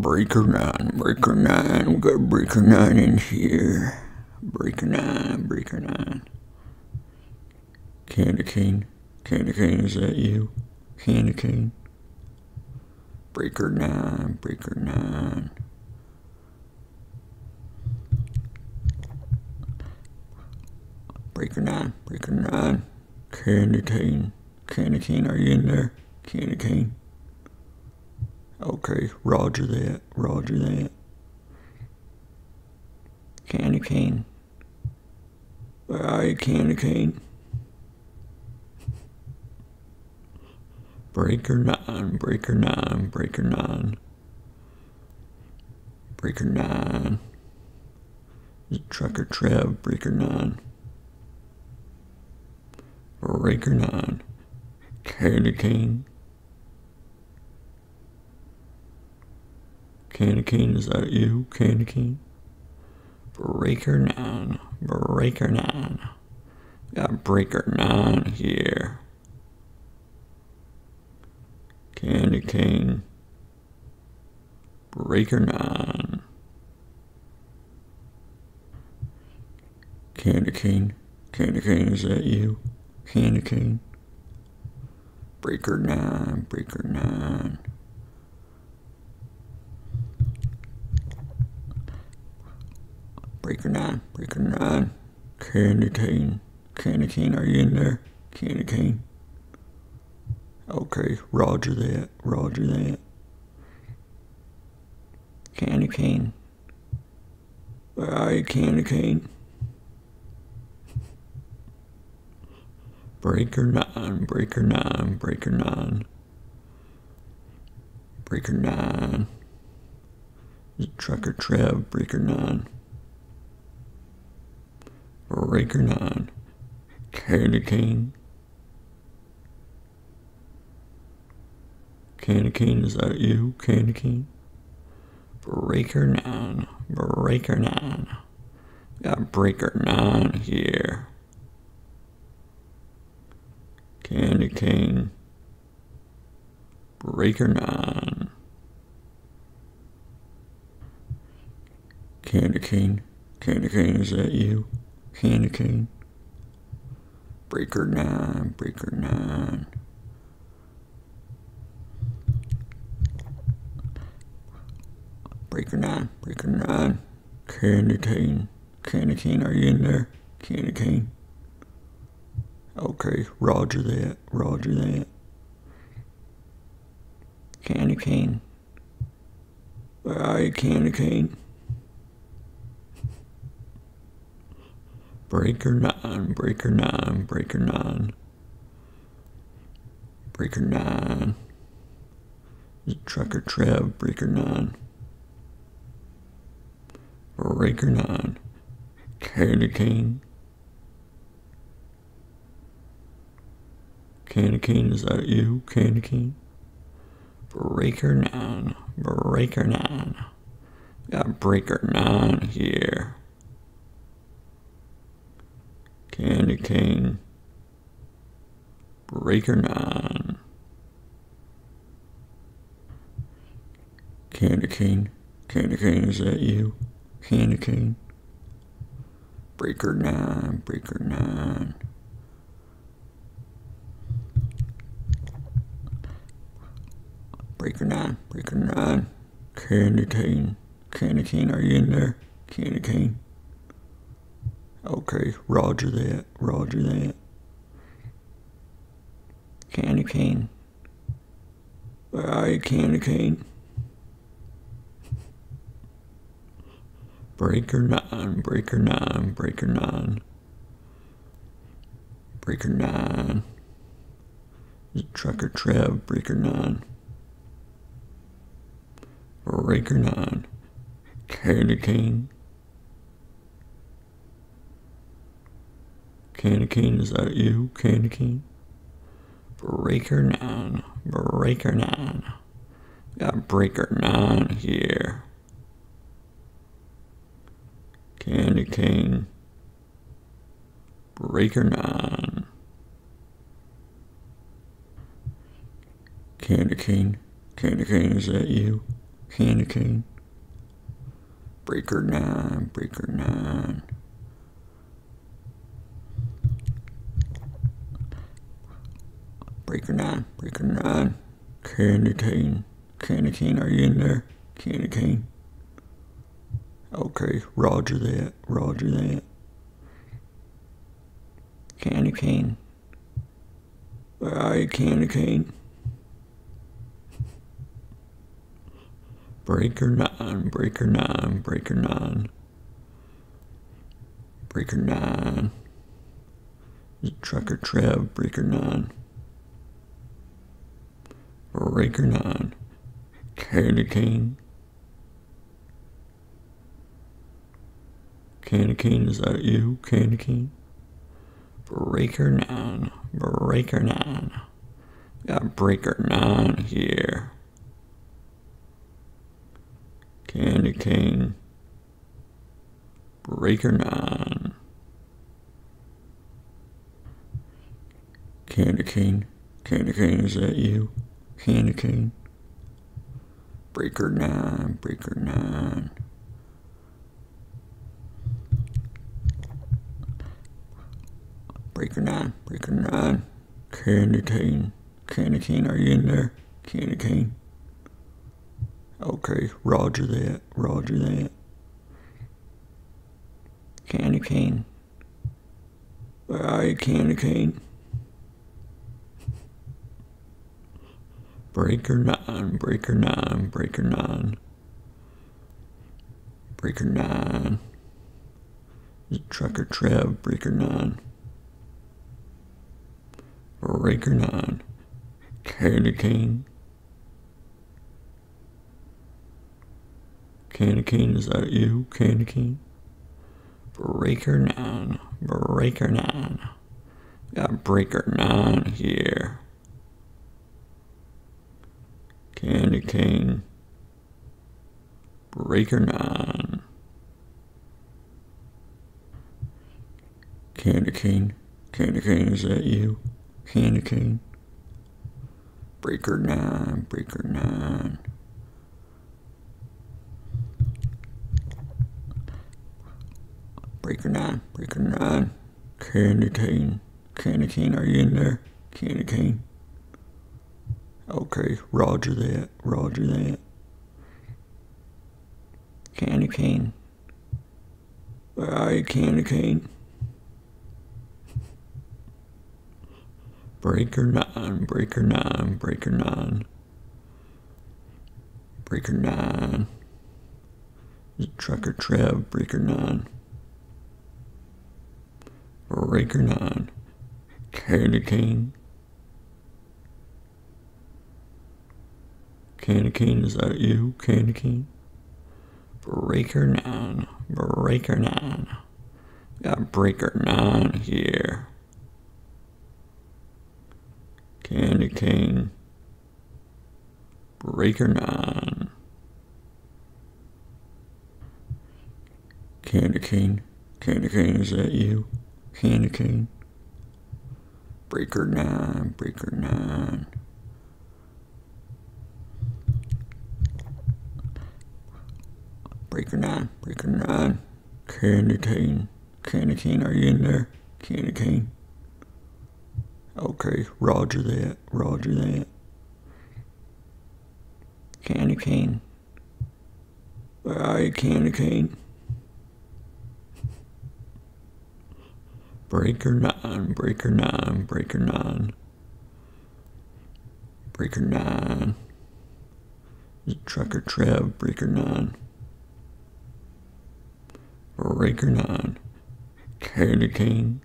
Breaker 9, Breaker 9, we got Breaker 9 in here. Breaker 9, Breaker 9. Candy Cane, Candy Cane, is that you? Candy Cane? Breaker 9, Breaker 9. Breaker 9, Breaker 9. Candy Cane, Candy Cane, are you in there? Candy Cane? Okay, roger that, roger that. Candy cane. Where are you, candy cane? Breaker 9, Breaker 9, Breaker 9. Breaker 9. Is it Trucker Trev, Breaker 9. Breaker 9. Candy cane. Candy cane, is that you, Candy cane? Breaker 9, Breaker 9. Got Breaker 9 here. Candy cane. Breaker 9. Candy cane. Candy cane, is that you? Candy cane. Breaker 9, Breaker 9. Breaker 9, Breaker 9. Candy cane. Candy cane, are you in there? Candy cane. Okay, roger that, roger that. Candy cane. Where are you, Candy cane? Breaker 9, Breaker 9, Breaker 9. Breaker 9. Is it Trucker Trev, Breaker 9. Breaker 9. Candy cane. Candy cane, is that you, Candy cane? Breaker 9. Breaker 9. Got Breaker 9 here. Candy cane. Breaker 9. Candy cane. Candy cane, is that you? Candy cane. Breaker 9, Breaker 9. Breaker 9, Breaker 9. Candy cane. Candy cane, are you in there? Candy cane. Okay, roger that, roger that. Candy cane. Where are you, Candy cane? Breaker 9, Breaker 9, Breaker 9. Breaker 9. Is it Trucker Trev, Breaker 9. Breaker 9. Candy cane. Candy cane, is that you, Candy cane? Breaker 9, Breaker 9. Got Breaker 9 here. Candy cane. Breaker 9. Candy cane. Candy cane, is that you? Candy cane. Breaker 9, Breaker 9. Breaker 9, Breaker 9. Candy cane. Candy cane, are you in there? Candy cane. Okay, roger that, roger that. Candy cane. Where are you, Candy cane? Breaker 9, Breaker 9, Breaker 9. Breaker 9. Is it Trucker Trev, Breaker 9. Breaker 9. Candy cane. Candy cane, is that you, Candy cane? Breaker 9, Breaker 9. Got Breaker 9 here. Candy cane. Breaker 9. Candy cane. Candy cane, is that you? Candy cane. Breaker nine, breaker nine. Breaker 9, Breaker 9, Candy Cane, Candy Cane, are you in there? Candy Cane. Okay, roger that, roger that. Candy Cane. Where are you, Candy Cane? Breaker 9, Breaker 9, Breaker 9. Breaker 9. Trucker Trev, Breaker 9. Breaker 9, Candy Cane. Candy Cane, is that you, Candy Cane? Breaker 9, Breaker 9. Got Breaker 9 here. Candy Cane. Breaker 9. Candy Cane. Candy Cane, is that you? Candy cane. Breaker nine, breaker nine. Breaker nine, breaker nine. Candy cane. Candy cane, are you in there? Candy cane. Okay, roger that, roger that. Candy cane. Where are you, candy cane? Breaker nine, breaker nine, breaker nine. Breaker nine. Is Trucker Trev, breaker nine. Breaker nine. Candy cane. Candy cane, is that you, Candy cane? Breaker nine, breaker nine. Got breaker nine here. Candy cane. Breaker nine. Candy cane. Candy cane, is that you? Candy cane. Breaker nine, breaker nine. Breaker nine, breaker nine. Candy cane. Candy cane, are you in there? Candy cane. Okay, roger that, roger that. Candy cane. Where are you, candy cane? Breaker nine, breaker nine, breaker nine. Breaker nine. Is it Trucker Trev, breaker nine. Breaker nine. Candy cane. Candy cane, is that you, Candy cane? Breaker nine, breaker nine. Got breaker nine here. Candy cane. Breaker nine. Candy cane. Candy cane, is that you? Candy cane. Breaker nine, breaker nine. Breaker 9, breaker 9. Got breaker 9 here. Candy cane. Breaker 9, breaker 9. Got breaker 9, breaker 9. Breaker 9. Candy cane. Candy cane, is that you? Candy cane. Breaker 9, breaker 9. Got breaker 9 here. Candy cane. Breaker 9, breaker 9. Breaker 9, breaker 9. Candy cane. Candy cane, are you in there? Candy cane. Okay, roger that, roger that. Candy cane. Where are you, candy cane? Breaker 9, breaker 9, breaker 9. Breaker 9. Is Trucker Trev, breaker 9. Breaker 9. Candy cane.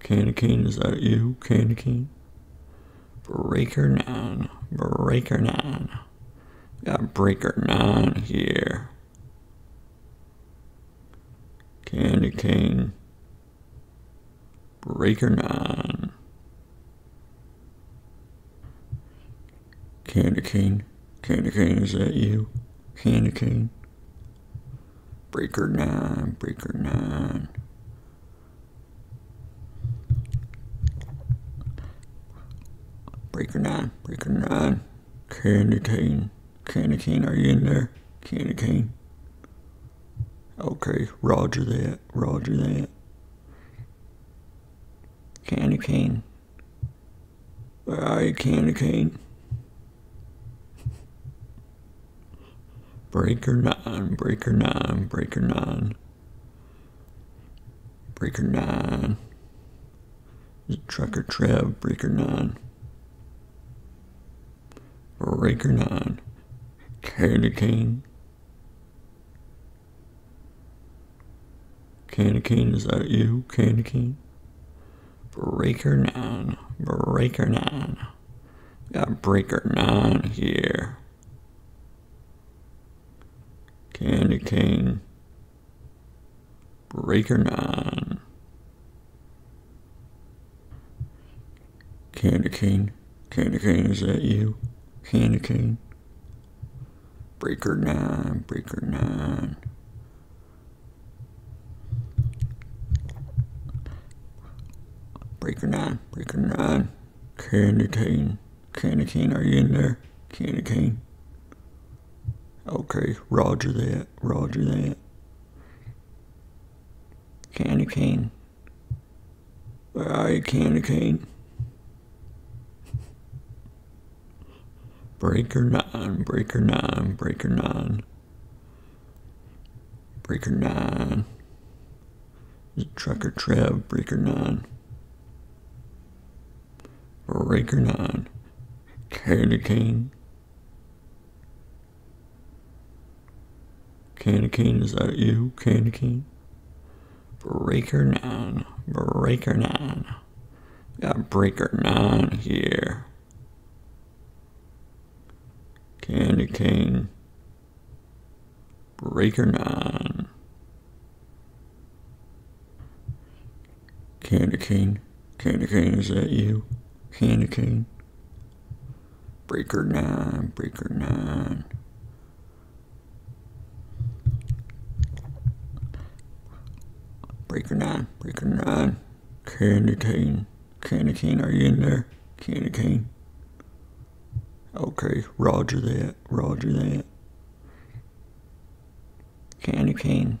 Candy cane, is that you, Candy cane? Breaker 9, breaker 9. Got breaker 9 here. Candy cane. Breaker 9. Candy cane. Candy cane, is that you? Candy cane. Breaker 9, breaker 9. Breaker Breaker 9, Breaker 9. Candy cane. Candy cane, are you in there? Candy cane. Okay, roger that, roger that. Candy cane. Where are you, Candy cane? Breaker 9, Breaker 9, Breaker 9. Breaker 9. Trucker Trev, Breaker 9. Breaker 9. Candy cane. Candy cane, is that you, Candy cane? Breaker 9, Breaker 9. Got Breaker 9 here. Candy cane. Breaker 9. Candy cane. Candy cane, is that you? Candy cane. Breaker 9, Breaker 9. Breaker 9, Breaker 9. Candy cane. Candy cane, are you in there? Candy cane. Okay, roger that, roger that. Candy cane. Where are you, Candy cane? Breaker 9, Breaker 9, Breaker 9. Breaker 9. Trucker Trev, Breaker 9. Breaker 9. Candy cane. Candy cane, is that you, Candy cane? Breaker 9, Breaker 9. Got Breaker 9 here. Candy cane. Breaker 9. Candy cane. Candy cane, is that you? Candy cane. Breaker 9, Breaker 9. Breaker 9, Breaker 9. Candy cane. Candy cane, are you in there? Candy cane. Okay, roger that, roger that. Candy cane.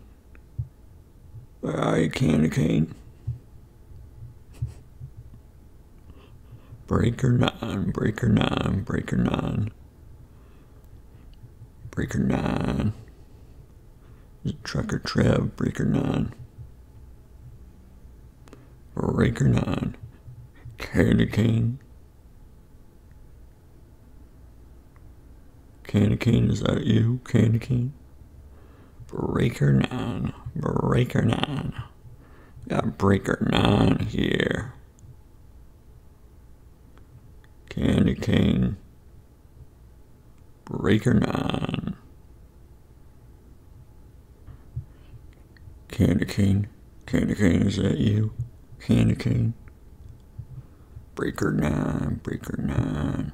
Where are you, Candy cane? Breaker 9, Breaker 9, Breaker 9. Breaker 9. Is it Trucker Trev, Breaker 9. Breaker 9. Candy cane. Candy cane, is that you, Candy cane? Breaker 9, Breaker 9. Got Breaker 9 here. Candy cane. Breaker 9. Candy cane. Candy cane, is that you? Candy cane. Breaker 9, Breaker 9.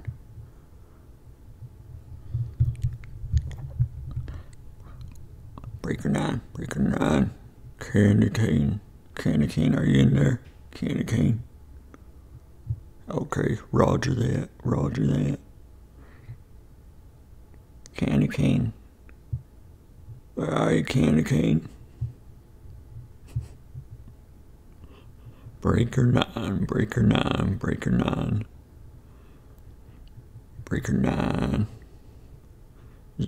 Breaker 9, Breaker 9. Candy cane. Candy cane, are you in there? Candy cane. Okay, roger that, roger that. Candy cane. Where are you, Candy cane? Breaker 9, Breaker 9, Breaker 9. Breaker 9.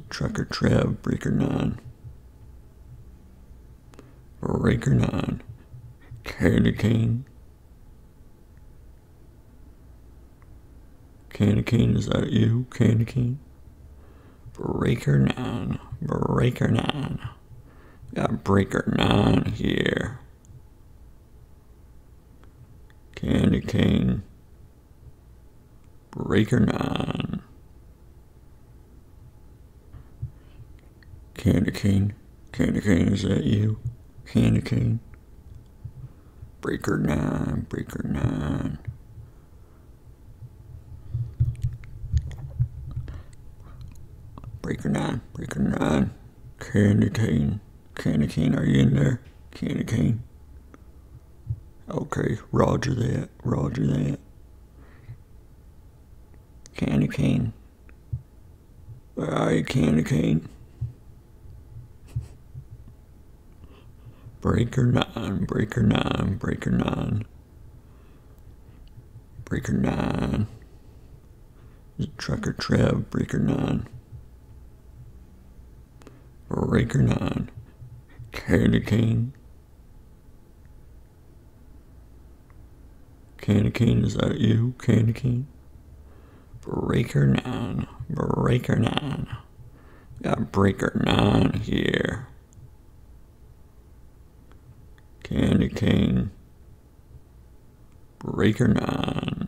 Trucker Trev, Breaker 9. Breaker 9. Candy cane. Candy cane, is that you, Candy cane? Breaker 9, Breaker 9. Got Breaker 9 here. Candy cane. Breaker 9. Candy cane. Candy cane, is that you? Candy cane. Breaker 9, Breaker 9. Breaker 9, Breaker 9. Candy cane. Candy cane, are you in there? Candy cane. Okay, roger that, roger that. Candy cane. Where are you, Candy cane? Breaker 9, Breaker 9, Breaker 9. Breaker 9. Is it Trucker Trev, Breaker 9. Breaker 9. Candy cane. Candy cane, is that you, Candy cane? Breaker 9, Breaker 9. Got Breaker 9 here. Candy cane. Breaker 9.